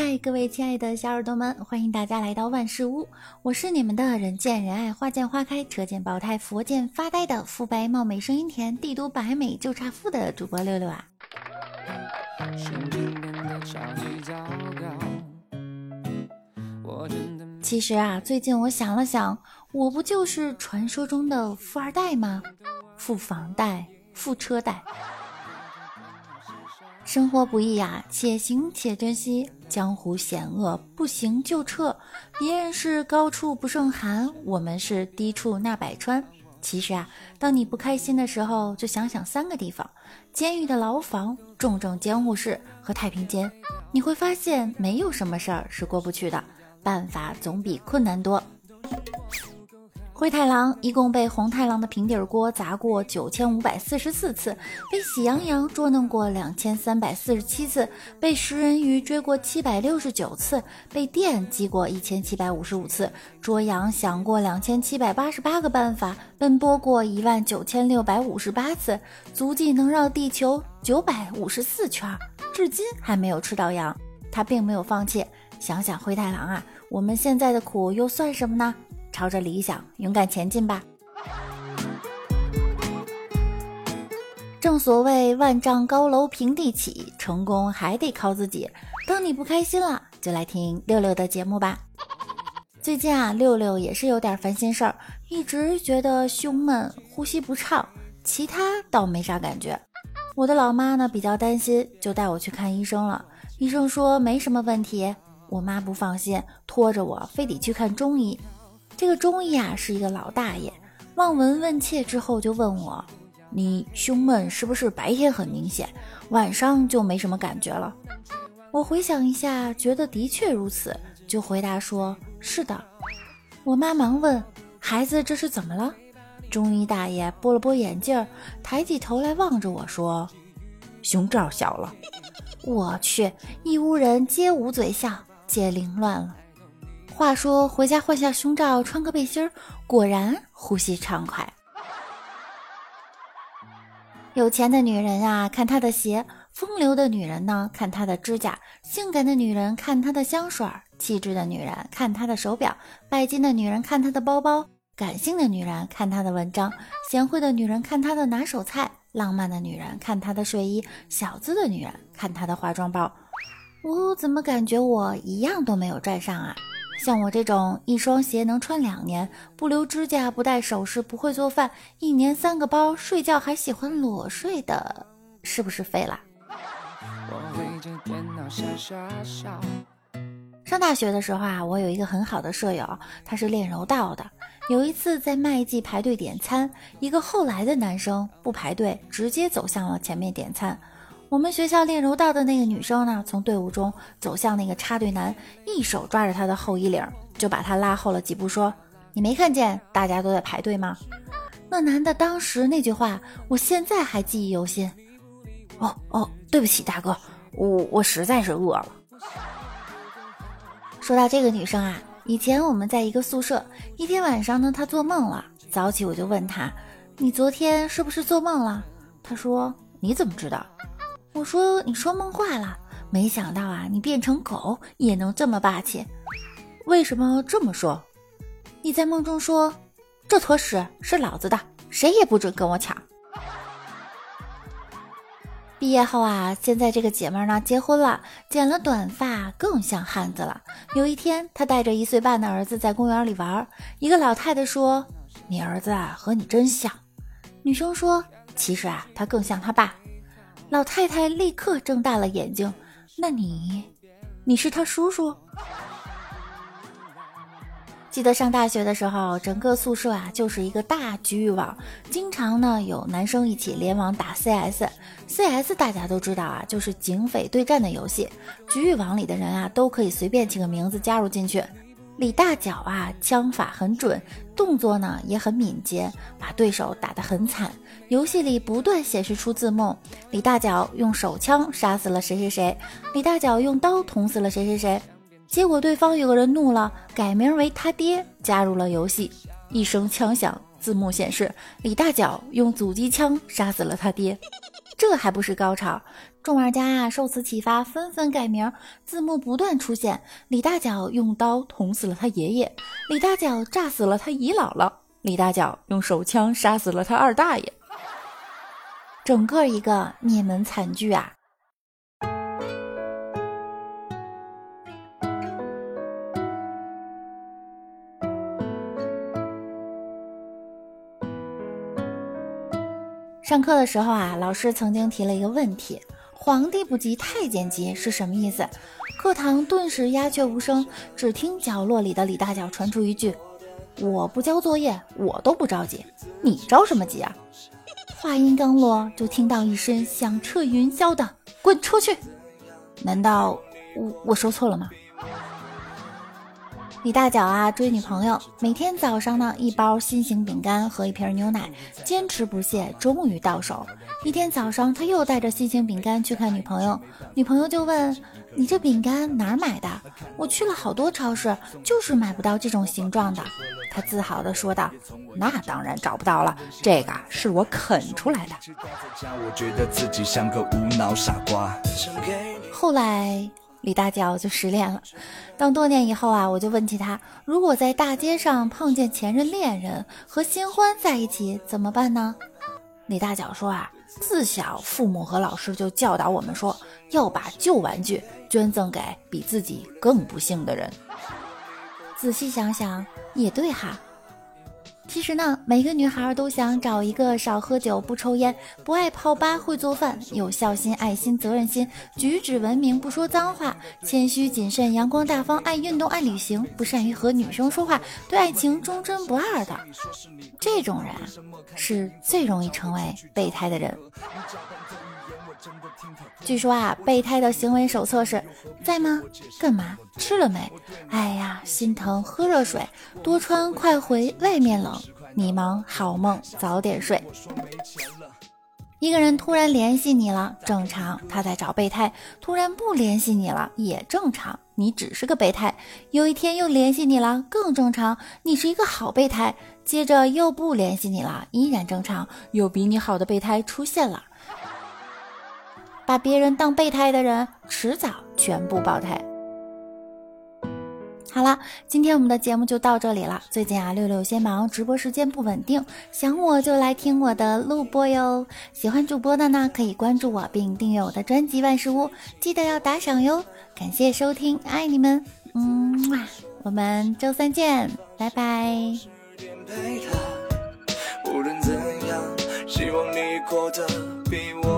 嗨，各位亲爱的小耳朵们，欢迎大家来到万事屋，我是你们的人见人爱、花见花开、车见爆胎、佛见发呆的肤白貌美、声音甜、帝都白美就差富的主播六六啊。其实啊，最近我想了想，我不就是传说中的富二代吗？富房贷，富车贷。生活不易啊，且行且珍惜。江湖险恶，不行就撤。别人是高处不胜寒，我们是低处纳百川。其实啊，当你不开心的时候，就想想三个地方：监狱的牢房、重症监护室和太平间。你会发现，没有什么事儿是过不去的，办法总比困难多。灰太狼一共被红太狼的平底锅砸过九千五百四十四次，被喜羊羊捉弄过两千三百四十七次，被食人鱼追过七百六十九次，被电击过一千七百五十五次，捉羊想过两千七百八十八个办法，奔波过一万九千六百五十八次，足迹能绕地球九百五十四圈，至今还没有吃到羊。他并没有放弃。想想灰太狼啊，我们现在的苦又算什么呢？朝着理想勇敢前进吧！正所谓万丈高楼平地起，成功还得靠自己。当你不开心了，就来听六六的节目吧。最近啊，六六也是有点烦心事儿，一直觉得胸闷、呼吸不畅，其他倒没啥感觉。我的老妈呢比较担心，就带我去看医生了。医生说没什么问题，我妈不放心，拖着我非得去看中医。这个中医啊是一个老大爷，望闻问切之后就问我：“你胸闷是不是白天很明显，晚上就没什么感觉了？”我回想一下，觉得的确如此，就回答说：“是的。”我妈忙问：“孩子这是怎么了？”中医大爷拨了拨眼镜，抬起头来望着我说：“胸罩小了。”我去，一屋人皆捂嘴笑，皆凌乱了。话说回家换下胸罩，穿个背心儿，果然呼吸畅快。有钱的女人啊，看她的鞋；风流的女人呢，看她的指甲；性感的女人看她的香水；气质的女人看她的手表；拜金的女人看她的包包；感性的女人看她的文章；贤惠的女人看她的拿手菜；浪漫的女人看她的睡衣；小资的女人看她的化妆包。我怎么感觉我一样都没有沾上啊？像我这种一双鞋能穿两年，不留指甲，不戴首饰，不会做饭，一年三个包，睡觉还喜欢裸睡的，是不是废了？上大学的时候啊，我有一个很好的舍友，他是练柔道的。有一次在麦记排队点餐，一个后来的男生不排队，直接走向了前面点餐。我们学校练柔道的那个女生呢，从队伍中走向那个插队男，一手抓着他的后衣领，就把他拉后了几步，说：“你没看见大家都在排队吗？”那男的当时那句话，我现在还记忆犹新。哦哦，对不起，大哥，我我实在是饿了。说到这个女生啊，以前我们在一个宿舍，一天晚上呢，她做梦了。早起我就问她：“你昨天是不是做梦了？”她说：“你怎么知道？”我说你说梦话了，没想到啊，你变成狗也能这么霸气。为什么这么说？你在梦中说这坨屎是老子的，谁也不准跟我抢。毕业后啊，现在这个姐妹呢结婚了，剪了短发更像汉子了。有一天，她带着一岁半的儿子在公园里玩，一个老太太说：“你儿子啊和你真像。”女生说：“其实啊，他更像他爸。”老太太立刻睁大了眼睛，那你，你是他叔叔？记得上大学的时候，整个宿舍啊就是一个大局域网，经常呢有男生一起联网打 CS，CS 大家都知道啊，就是警匪对战的游戏。局域网里的人啊都可以随便起个名字加入进去。李大脚啊，枪法很准，动作呢也很敏捷，把对手打得很惨。游戏里不断显示出字幕：李大脚用手枪杀死了谁谁谁，李大脚用刀捅死了谁谁谁。结果对方有个人怒了，改名为他爹，加入了游戏。一声枪响，字幕显示李大脚用阻击枪杀死了他爹。这还不是高潮，众玩家啊受此启发，纷纷改名，字幕不断出现：李大脚用刀捅死了他爷爷，李大脚炸死了他姨姥姥，李大脚用手枪杀死了他二大爷，整个一个灭门惨剧啊！上课的时候啊，老师曾经提了一个问题：“皇帝不急太监急”是什么意思？课堂顿时鸦雀无声，只听角落里的李大脚传出一句：“我不交作业，我都不着急，你着什么急啊？”话音刚落，就听到一声响彻云霄的“滚出去”。难道我我说错了吗？李大脚啊，追女朋友，每天早上呢，一包心形饼干和一瓶牛奶，坚持不懈，终于到手。一天早上，他又带着心形饼干去看女朋友，女朋友就问：“你这饼干哪儿买的？我去了好多超市，就是买不到这种形状的。”他自豪地说道：“那当然找不到了，这个是我啃出来的。”后来。李大脚就失恋了。当多年以后啊，我就问起他，如果在大街上碰见前任恋人和新欢在一起，怎么办呢？李大脚说啊，自小父母和老师就教导我们说，要把旧玩具捐赠给比自己更不幸的人。仔细想想，也对哈。其实呢，每个女孩都想找一个少喝酒、不抽烟、不爱泡吧、会做饭、有孝心、爱心、责任心、举止文明、不说脏话、谦虚谨慎、阳光大方、爱运动、爱旅行、不善于和女生说话、对爱情忠贞不二的。这种人是最容易成为备胎的人。据说啊，备胎的行为手册是在吗？干嘛？吃了没？哎呀，心疼，喝热水，多穿，快回，外面冷。你忙，好梦，早点睡。一个人突然联系你了，正常，他在找备胎；突然不联系你了，也正常，你只是个备胎。有一天又联系你了，更正常，你是一个好备胎。接着又不联系你了，依然正常，有比你好的备胎出现了。把别人当备胎的人，迟早全部爆胎。好了，今天我们的节目就到这里了。最近啊，六六先忙，直播时间不稳定，想我就来听我的录播哟。喜欢主播的呢，可以关注我并订阅我的专辑万事屋，记得要打赏哟。感谢收听，爱你们，嗯，我们周三见，拜拜。无论怎样，希望你过得比我。